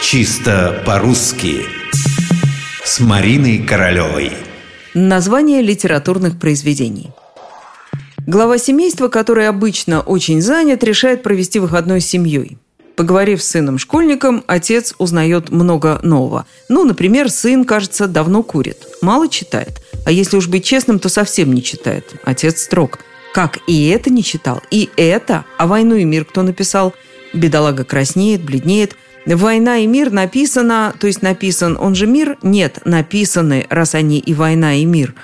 Чисто по-русски С Мариной Королевой Название литературных произведений Глава семейства, который обычно очень занят, решает провести выходной с семьей. Поговорив с сыном-школьником, отец узнает много нового. Ну, например, сын, кажется, давно курит. Мало читает. А если уж быть честным, то совсем не читает. Отец строг. Как и это не читал, и это, а «Войну и мир» кто написал? Бедолага краснеет, бледнеет – «Война и мир» написано, то есть написан он же мир? Нет, написаны, раз они и «Война и мир».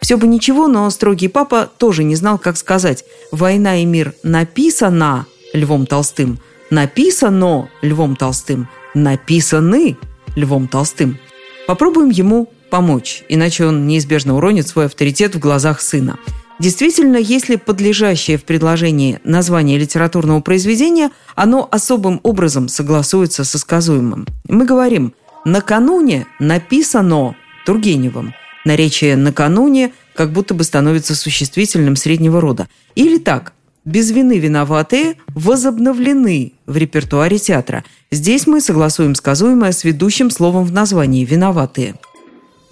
Все бы ничего, но строгий папа тоже не знал, как сказать. «Война и мир» написано Львом Толстым, написано Львом Толстым, написаны Львом Толстым. Попробуем ему помочь, иначе он неизбежно уронит свой авторитет в глазах сына – Действительно, если подлежащее в предложении название литературного произведения, оно особым образом согласуется со сказуемым. Мы говорим «накануне написано Тургеневым». Наречие «накануне» как будто бы становится существительным среднего рода. Или так «без вины виноватые возобновлены в репертуаре театра». Здесь мы согласуем сказуемое с ведущим словом в названии «виноватые».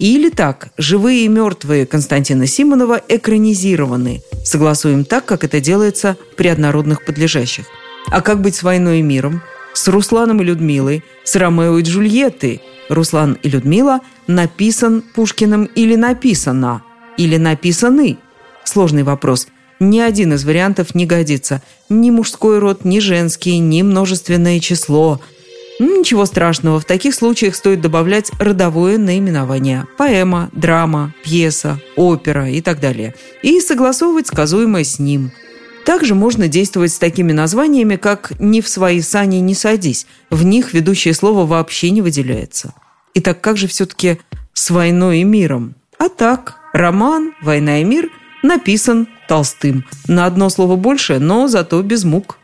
Или так, живые и мертвые Константина Симонова экранизированы. Согласуем так, как это делается при однородных подлежащих. А как быть с «Войной и миром»? С Русланом и Людмилой, с Ромео и Джульеттой. Руслан и Людмила написан Пушкиным или написано, или написаны. Сложный вопрос. Ни один из вариантов не годится. Ни мужской род, ни женский, ни множественное число – Ничего страшного, в таких случаях стоит добавлять родовое наименование – поэма, драма, пьеса, опера и так далее. И согласовывать сказуемое с ним. Также можно действовать с такими названиями, как «ни в свои сани не садись». В них ведущее слово вообще не выделяется. Итак, как же все-таки с войной и миром? А так, роман «Война и мир» написан Толстым. На одно слово больше, но зато без мук.